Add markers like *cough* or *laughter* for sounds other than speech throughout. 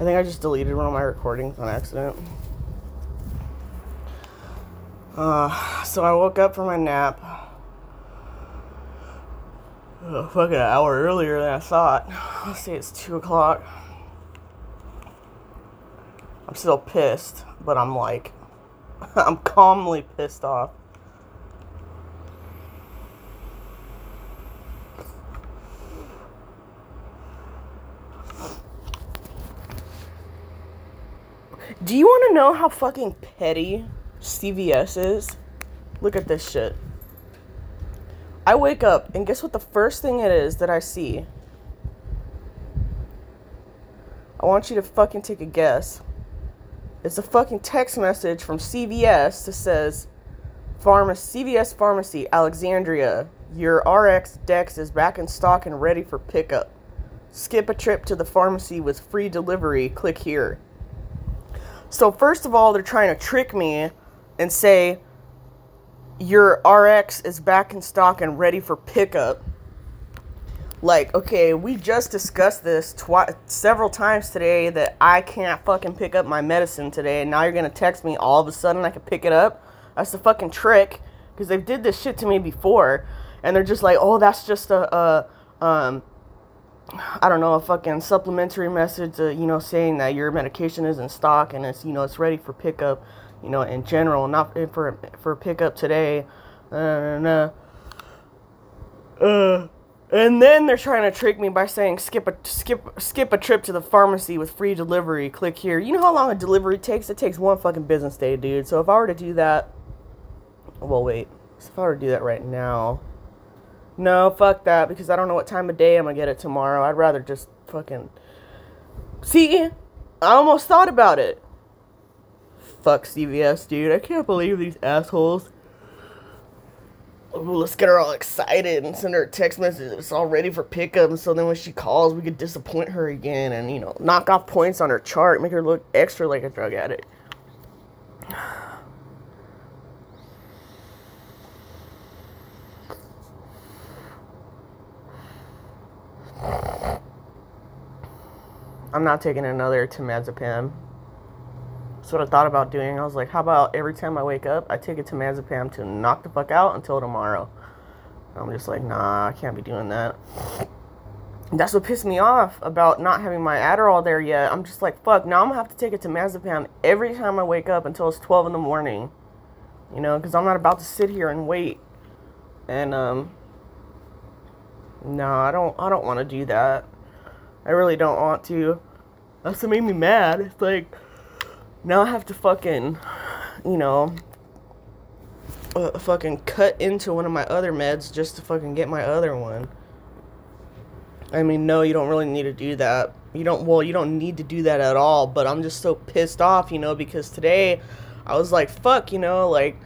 I think I just deleted one of my recordings on accident. Uh, so I woke up from my nap. Uh, fucking an hour earlier than I thought. Let's see, it's 2 o'clock. I'm still pissed, but I'm like, *laughs* I'm calmly pissed off. Do you want to know how fucking petty CVS is? Look at this shit. I wake up and guess what the first thing it is that I see? I want you to fucking take a guess. It's a fucking text message from CVS that says, Pharmacy, CVS Pharmacy, Alexandria, your RX Dex is back in stock and ready for pickup. Skip a trip to the pharmacy with free delivery. Click here. So, first of all, they're trying to trick me and say, Your RX is back in stock and ready for pickup. Like, okay, we just discussed this twi- several times today that I can't fucking pick up my medicine today, and now you're gonna text me all of a sudden I can pick it up? That's the fucking trick, because they've did this shit to me before, and they're just like, oh, that's just a, a um, I don't know, a fucking supplementary message, uh, you know, saying that your medication is in stock and it's, you know, it's ready for pickup, you know, in general, not for for pickup today. Uh, uh, and then they're trying to trick me by saying skip a skip skip a trip to the pharmacy with free delivery. Click here. You know how long a delivery takes? It takes one fucking business day, dude. So if I were to do that, well, wait. If I were to do that right now, no, fuck that, because I don't know what time of day I'm gonna get it tomorrow. I'd rather just fucking. See, I almost thought about it. Fuck CVS, dude. I can't believe these assholes. Ooh, let's get her all excited and send her a text message. It's all ready for pickup, so then when she calls, we could disappoint her again and, you know, knock off points on her chart, make her look extra like a drug addict. I'm not taking another temazepam. That's what I thought about doing. I was like, how about every time I wake up, I take a temazepam to knock the fuck out until tomorrow. I'm just like, nah, I can't be doing that. That's what pissed me off about not having my Adderall there yet. I'm just like, fuck, now I'm gonna have to take a temazepam every time I wake up until it's 12 in the morning. You know, because I'm not about to sit here and wait. And, um, no, I don't, I don't want to do that. I really don't want to. That's what made me mad. It's like now I have to fucking, you know, uh, fucking cut into one of my other meds just to fucking get my other one. I mean, no, you don't really need to do that. You don't, well, you don't need to do that at all, but I'm just so pissed off, you know, because today I was like, fuck, you know, like,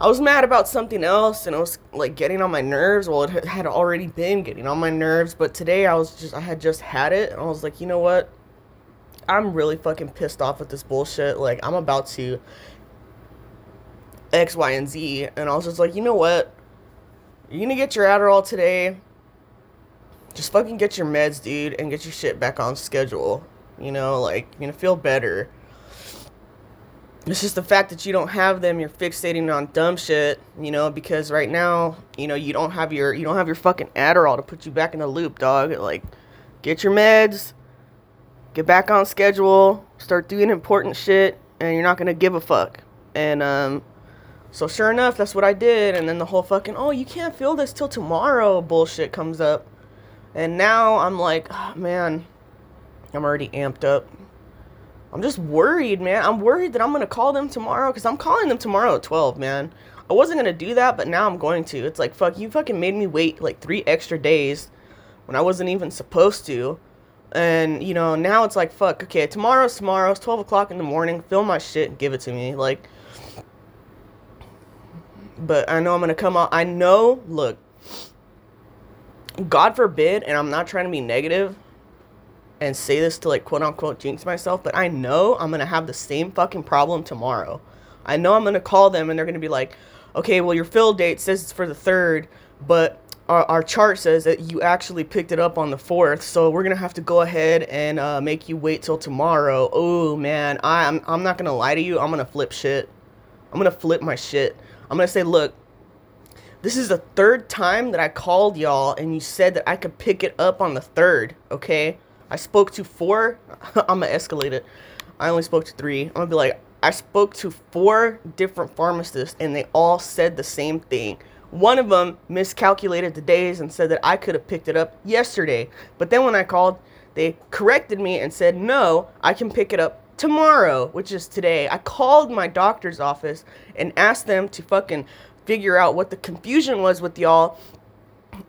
I was mad about something else and it was like getting on my nerves. Well, it had already been getting on my nerves, but today I was just, I had just had it and I was like, you know what? I'm really fucking pissed off with this bullshit. Like, I'm about to X, Y, and Z. And I was just like, you know what? You're gonna get your Adderall today. Just fucking get your meds, dude, and get your shit back on schedule. You know, like, you're gonna feel better. It's just the fact that you don't have them, you're fixating on dumb shit, you know, because right now, you know, you don't have your you don't have your fucking Adderall to put you back in the loop, dog. Like, get your meds, get back on schedule, start doing important shit, and you're not gonna give a fuck. And um so sure enough, that's what I did, and then the whole fucking oh you can't feel this till tomorrow bullshit comes up. And now I'm like, oh, man, I'm already amped up. I'm just worried, man. I'm worried that I'm gonna call them tomorrow because I'm calling them tomorrow at 12, man. I wasn't gonna do that, but now I'm going to. It's like, fuck, you fucking made me wait like three extra days when I wasn't even supposed to. And, you know, now it's like, fuck, okay, tomorrow's tomorrow, it's 12 o'clock in the morning, film my shit and give it to me. Like, but I know I'm gonna come out. I know, look, God forbid, and I'm not trying to be negative, and say this to like quote unquote jinx myself, but I know I'm gonna have the same fucking problem tomorrow. I know I'm gonna call them and they're gonna be like, okay, well your fill date says it's for the third, but our, our chart says that you actually picked it up on the 4th, so we're gonna have to go ahead and uh, make you wait till tomorrow. Oh man, I, I'm, I'm not gonna lie to you, I'm gonna flip shit. I'm gonna flip my shit. I'm gonna say, look, this is the third time that I called y'all and you said that I could pick it up on the 3rd, okay? I spoke to four, *laughs* I'm gonna escalate it. I only spoke to three. I'm gonna be like, I spoke to four different pharmacists and they all said the same thing. One of them miscalculated the days and said that I could have picked it up yesterday. But then when I called, they corrected me and said, no, I can pick it up tomorrow, which is today. I called my doctor's office and asked them to fucking figure out what the confusion was with y'all.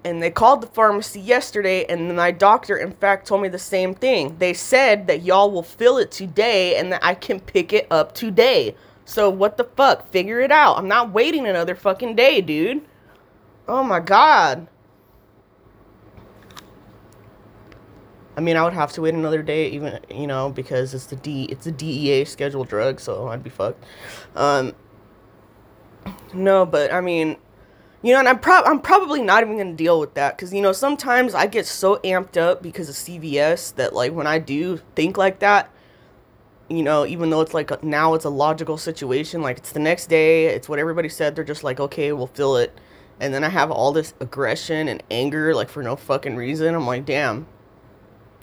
And they called the pharmacy yesterday, and my doctor, in fact, told me the same thing. They said that y'all will fill it today and that I can pick it up today. So, what the fuck? Figure it out. I'm not waiting another fucking day, dude. Oh my god. I mean, I would have to wait another day, even you know, because it's the D, it's a DEA scheduled drug, so I'd be fucked. Um, no, but I mean, you know, and I'm prob I'm probably not even gonna deal with that, cause you know, sometimes I get so amped up because of CVS that like when I do think like that, you know, even though it's like now it's a logical situation, like it's the next day, it's what everybody said, they're just like, okay, we'll fill it and then I have all this aggression and anger like for no fucking reason. I'm like, damn.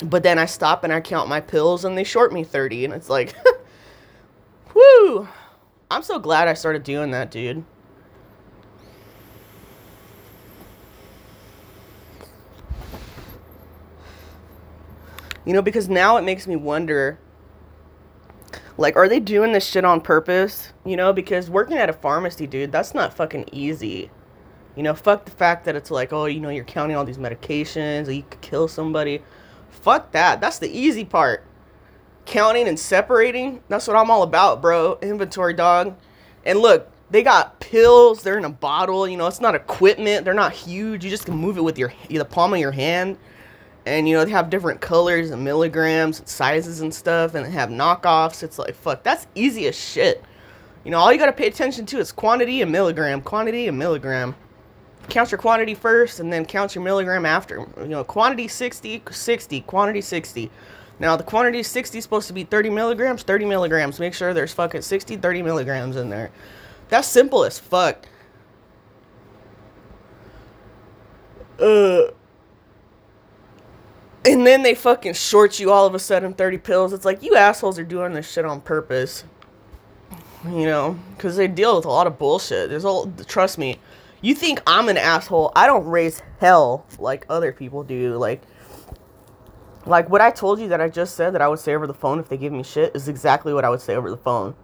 But then I stop and I count my pills and they short me 30 and it's like *laughs* whoo. I'm so glad I started doing that, dude. You know, because now it makes me wonder like, are they doing this shit on purpose? You know, because working at a pharmacy, dude, that's not fucking easy. You know, fuck the fact that it's like, oh, you know, you're counting all these medications, or you could kill somebody. Fuck that. That's the easy part. Counting and separating, that's what I'm all about, bro. Inventory dog. And look, they got pills, they're in a bottle, you know, it's not equipment, they're not huge. You just can move it with your the palm of your hand. And you know, they have different colors and milligrams and sizes and stuff, and they have knockoffs. It's like, fuck, that's easy as shit. You know, all you gotta pay attention to is quantity and milligram, quantity and milligram count your quantity first and then count your milligram after. You know, quantity 60, 60, quantity 60. Now, the quantity 60 is supposed to be 30 milligrams, 30 milligrams. Make sure there's fucking 60, 30 milligrams in there. That's simple as fuck. Uh, and then they fucking short you all of a sudden 30 pills. It's like, you assholes are doing this shit on purpose. You know, because they deal with a lot of bullshit. There's all, trust me, you think I'm an asshole? I don't raise hell like other people do. Like, like what I told you that I just said that I would say over the phone if they give me shit is exactly what I would say over the phone.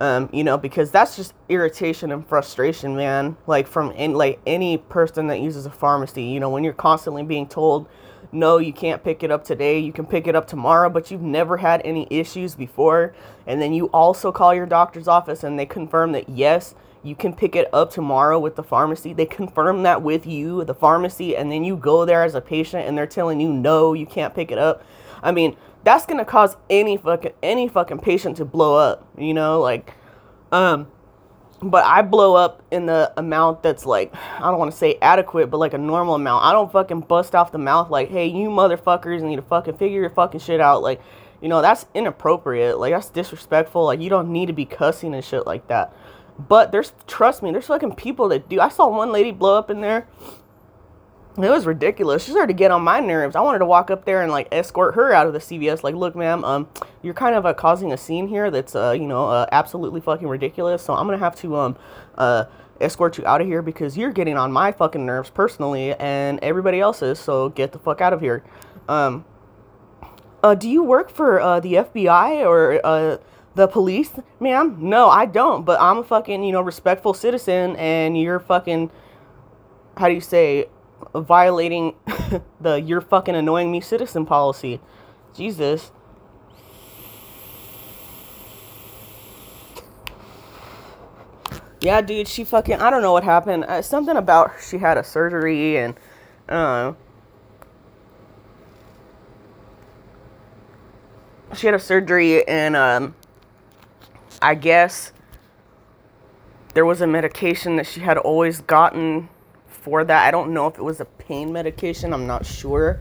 Um, you know, because that's just irritation and frustration, man. Like from in, like any person that uses a pharmacy, you know, when you're constantly being told, no, you can't pick it up today, you can pick it up tomorrow, but you've never had any issues before, and then you also call your doctor's office and they confirm that yes, you can pick it up tomorrow with the pharmacy. They confirm that with you, the pharmacy, and then you go there as a patient and they're telling you no, you can't pick it up. I mean, that's gonna cause any fucking any fucking patient to blow up, you know, like um but I blow up in the amount that's like I don't want to say adequate, but like a normal amount. I don't fucking bust off the mouth like, "Hey, you motherfuckers need to fucking figure your fucking shit out." Like, you know, that's inappropriate. Like that's disrespectful. Like you don't need to be cussing and shit like that. But there's, trust me, there's fucking people that do. I saw one lady blow up in there. It was ridiculous. She started to get on my nerves. I wanted to walk up there and like escort her out of the CVS. Like, look, ma'am, um, you're kind of uh, causing a scene here that's, uh, you know, uh, absolutely fucking ridiculous. So I'm gonna have to, um, uh, escort you out of here because you're getting on my fucking nerves personally, and everybody else's. So get the fuck out of here. Um, uh, do you work for uh, the FBI or uh, the police, ma'am? No, I don't. But I'm a fucking, you know, respectful citizen, and you're fucking, how do you say, violating *laughs* the you're fucking annoying me citizen policy. Jesus. Yeah, dude, she fucking, I don't know what happened. Uh, something about she had a surgery and, uh, she had a surgery and, um, I guess there was a medication that she had always gotten for that. I don't know if it was a pain medication. I'm not sure.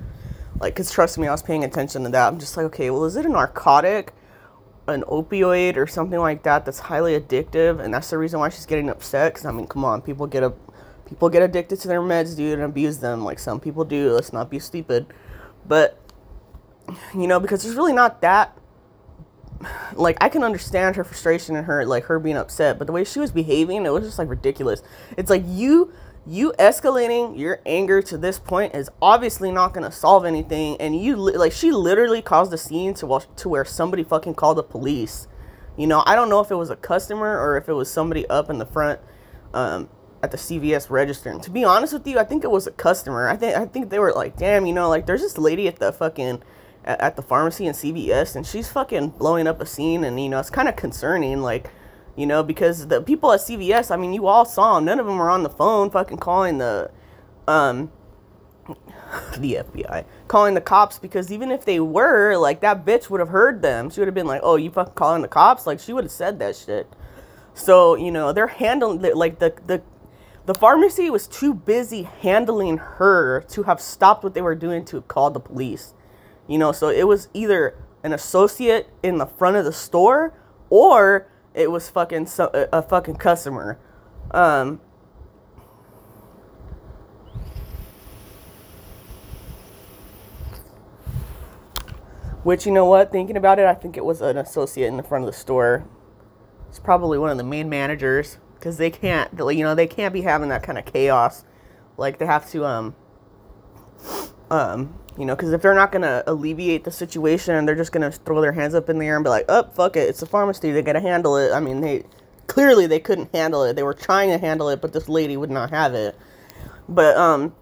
Like, cause trust me, I was paying attention to that. I'm just like, okay, well, is it a narcotic, an opioid, or something like that that's highly addictive, and that's the reason why she's getting upset? Cause I mean, come on, people get a, people get addicted to their meds, dude, and abuse them like some people do. Let's not be stupid, but you know, because there's really not that like I can understand her frustration and her like her being upset, but the way she was behaving, it was just like ridiculous. It's like you you escalating your anger to this point is obviously not going to solve anything and you li- like she literally caused a scene to to where somebody fucking called the police. You know, I don't know if it was a customer or if it was somebody up in the front um, at the CVS register. And to be honest with you, I think it was a customer. I think I think they were like, "Damn, you know, like there's this lady at the fucking at, at the pharmacy in CVS and she's fucking blowing up a scene and you know, it's kind of concerning like you know, because the people at CVS, I mean, you all saw them. None of them were on the phone fucking calling the, um, *laughs* the FBI, calling the cops because even if they were, like, that bitch would have heard them. She would have been like, oh, you fucking calling the cops? Like, she would have said that shit. So, you know, they're handling, like, the, the, the pharmacy was too busy handling her to have stopped what they were doing to call the police. You know, so it was either an associate in the front of the store or it was fucking so, a fucking customer. Um, which you know what? Thinking about it, I think it was an associate in the front of the store. It's probably one of the main managers because they can't, you know, they can't be having that kind of chaos. Like they have to, um, um, you know, because if they're not gonna alleviate the situation and they're just gonna throw their hands up in the air and be like, oh, fuck it, it's a pharmacy, they gotta handle it." I mean, they clearly they couldn't handle it. They were trying to handle it, but this lady would not have it. But um,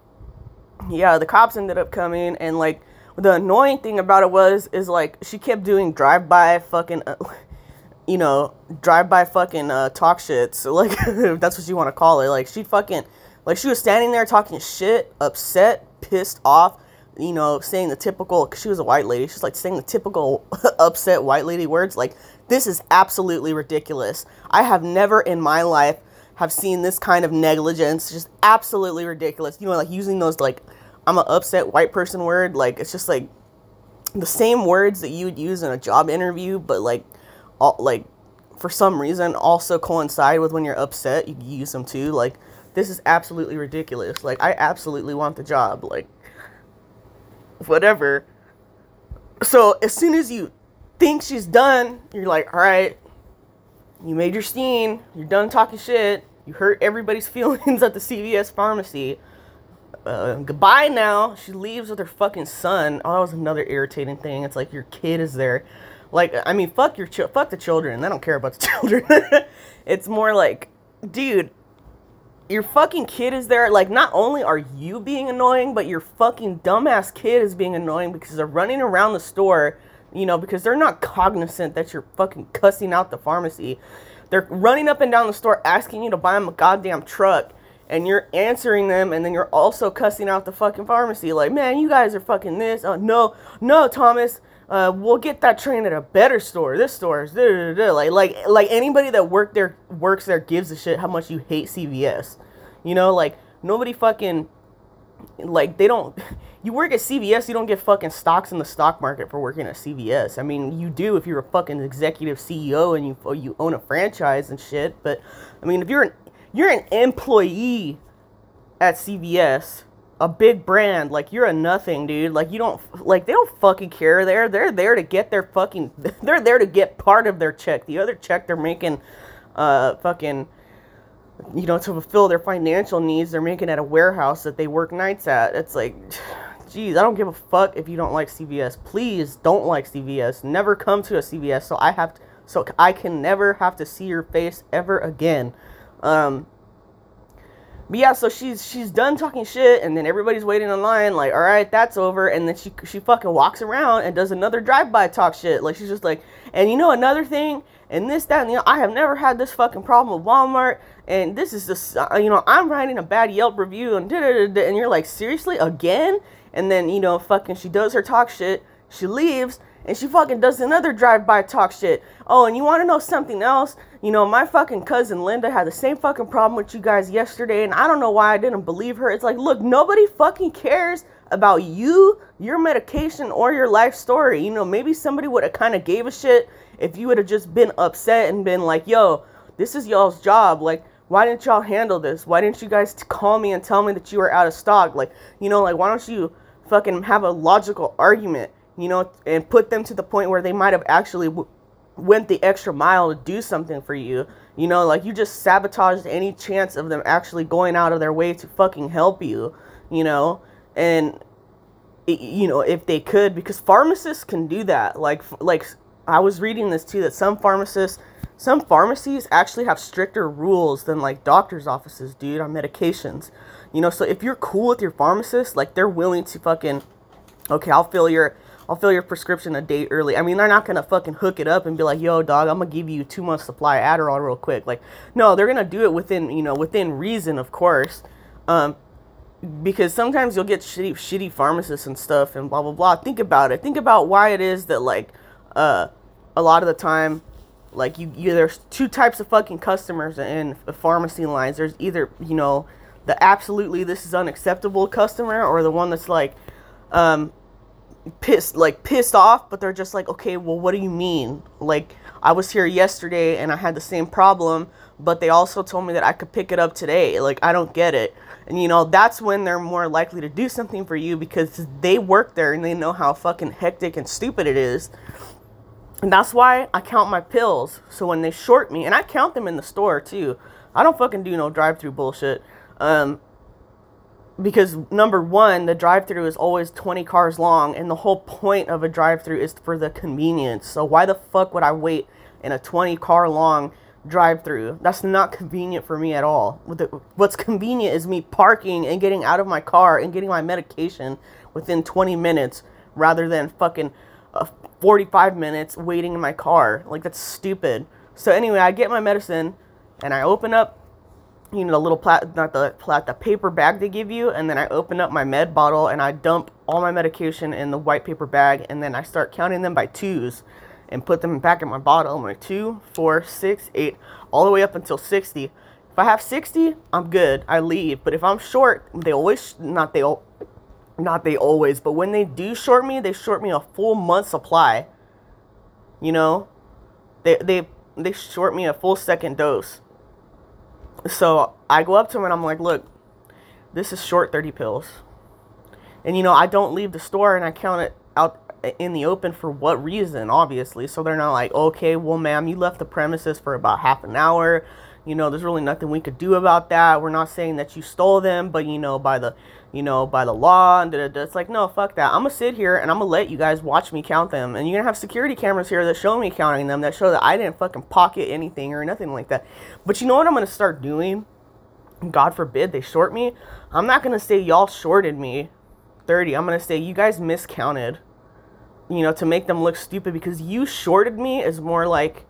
yeah, the cops ended up coming and like the annoying thing about it was is like she kept doing drive by fucking. Uh, *laughs* you know, drive by fucking uh, talk shit. So *laughs* like, *laughs* that's what you want to call it. Like she fucking, like she was standing there talking shit, upset, pissed off, you know, saying the typical, cause she was a white lady, she's like saying the typical *laughs* upset white lady words. Like, this is absolutely ridiculous. I have never in my life have seen this kind of negligence. Just absolutely ridiculous. You know, like using those like, I'm an upset white person word. Like, it's just like the same words that you would use in a job interview, but like, all, like for some reason also coincide with when you're upset. You use them too. Like, this is absolutely ridiculous. Like, I absolutely want the job. Like, whatever. So as soon as you think she's done, you're like, all right, you made your scene, you're done talking shit, you hurt everybody's *laughs* feelings at the CVS pharmacy. Uh, goodbye now. She leaves with her fucking son. Oh, that was another irritating thing. It's like your kid is there. Like, I mean, fuck your ch- fuck the children. I don't care about the *laughs* children. it's more like, dude, your fucking kid is there. Like, not only are you being annoying, but your fucking dumbass kid is being annoying because they're running around the store, you know, because they're not cognizant that you're fucking cussing out the pharmacy. They're running up and down the store asking you to buy them a goddamn truck, and you're answering them, and then you're also cussing out the fucking pharmacy. Like, man, you guys are fucking this. Oh, no, no, Thomas. Uh, we'll get that train at a better store. This store is like like like anybody that work there works there gives a shit how much you hate CVS. You know, like nobody fucking like they don't *laughs* you work at CVS, you don't get fucking stocks in the stock market for working at CVS. I mean, you do if you're a fucking executive CEO and you you own a franchise and shit, but I mean, if you're an you're an employee at CVS a big brand like you're a nothing dude. Like you don't like they don't fucking care. There they're there to get their fucking *laughs* they're there to get part of their check. The other check they're making uh fucking you know to fulfill their financial needs they're making at a warehouse that they work nights at. It's like *sighs* geez i don't give a fuck if you don't like cvs please don't like cvs never come to a cvs so i have to, so i can never have to see your face ever again. Um but yeah, so she's she's done talking shit, and then everybody's waiting in line, like, all right, that's over, and then she she fucking walks around and does another drive by talk shit, like she's just like, and you know another thing, and this that and the I have never had this fucking problem with Walmart, and this is just uh, you know I'm writing a bad Yelp review and da da da, and you're like seriously again, and then you know fucking she does her talk shit, she leaves, And she fucking does another drive-by talk shit. Oh, and you want to know something else? You know, my fucking cousin Linda had the same fucking problem with you guys yesterday, and I don't know why I didn't believe her. It's like, look, nobody fucking cares about you, your medication, or your life story. You know, maybe somebody would have kind of gave a shit if you would have just been upset and been like, yo, this is y'all's job. Like, why didn't y'all handle this? Why didn't you guys call me and tell me that you were out of stock? Like, you know, like, why don't you fucking have a logical argument, you know, and put them to the point where they might have actually w- went the extra mile to do something for you. You know, like you just sabotaged any chance of them actually going out of their way to fucking help you, you know? And you know, if they could because pharmacists can do that. Like like I was reading this too that some pharmacists some pharmacies actually have stricter rules than like doctors' offices, dude, on medications. You know, so if you're cool with your pharmacist, like they're willing to fucking okay, I'll fill your I'll fill your prescription a day early. I mean, they're not gonna fucking hook it up and be like, "Yo, dog, I'm gonna give you two months supply of Adderall real quick." Like, no, they're gonna do it within, you know, within reason, of course, um, because sometimes you'll get shitty, shitty pharmacists and stuff, and blah blah blah. Think about it. Think about why it is that like, uh, a lot of the time, like you, you there's two types of fucking customers in pharmacy lines. There's either you know the absolutely this is unacceptable customer or the one that's like um pissed like pissed off but they're just like okay well what do you mean? Like i was here yesterday and i had the same problem but they also told me that i could pick it up today. Like i don't get it. And you know that's when they're more likely to do something for you because they work there and they know how fucking hectic and stupid it is. And that's why i count my pills. So when they short me and i count them in the store too. I don't fucking do no drive through bullshit. Um, because number one, the drive-through is always 20 cars long, and the whole point of a drive-through is for the convenience. So why the fuck would I wait in a 20 car long drive-through? That's not convenient for me at all. What's convenient is me parking and getting out of my car and getting my medication within 20 minutes, rather than fucking uh, 45 minutes waiting in my car. Like that's stupid. So anyway, I get my medicine and I open up you know the little plat not the plat the paper bag they give you and then i open up my med bottle and i dump all my medication in the white paper bag and then i start counting them by twos and put them back in my bottle. I'm like two four six eight all the way up until 60 if i have 60 i'm good. I leave. But if i'm short they always not they not they always but when they do short me they short me a full month supply. You know? They they they short me a full second dose so I go up to him and I'm like, look, this is short 30 pills. And you know, I don't leave the store and I count it out in the open for what reason, obviously. So they're not like, okay, well, ma'am, you left the premises for about half an hour. You know, there's really nothing we could do about that. We're not saying that you stole them, but you know, by the you know, by the law and da, da, da. it's like, no, fuck that. I'm gonna sit here and I'm gonna let you guys watch me count them. And you're gonna have security cameras here that show me counting them that show that I didn't fucking pocket anything or nothing like that. But you know what I'm gonna start doing? God forbid they short me. I'm not gonna say y'all shorted me 30. I'm gonna say you guys miscounted. You know, to make them look stupid because you shorted me is more like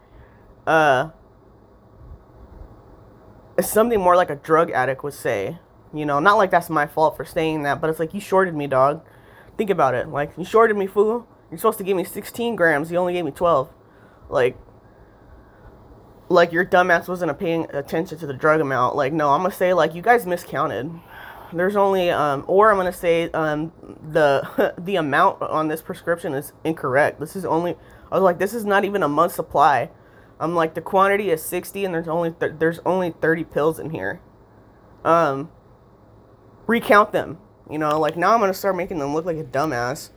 uh it's something more like a drug addict would say you know, not like that's my fault for saying that, but it's like you shorted me, dog. Think about it. Like you shorted me, fool. You're supposed to give me 16 grams. You only gave me 12. Like, like your dumbass wasn't paying attention to the drug amount. Like, no, I'm gonna say like you guys miscounted. There's only, um, or I'm gonna say um, the *laughs* the amount on this prescription is incorrect. This is only. I was like, this is not even a month supply. I'm like, the quantity is 60, and there's only th- there's only 30 pills in here. Um, recount them. You know, like now I'm gonna start making them look like a dumbass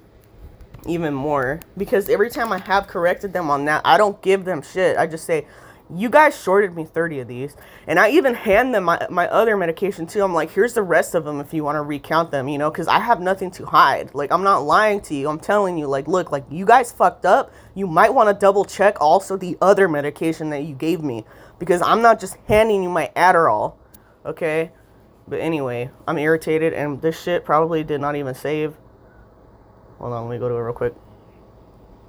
even more because every time I have corrected them on that, I don't give them shit. I just say, you guys shorted me 30 of these. And I even hand them my, my other medication too. I'm like, here's the rest of them if you want to recount them, you know, because I have nothing to hide. Like, I'm not lying to you. I'm telling you, like, look, like, you guys fucked up. You might want to double check also the other medication that you gave me because I'm not just handing you my Adderall, okay? But anyway, I'm irritated, and this shit probably did not even save. Hold on, let me go to it real quick.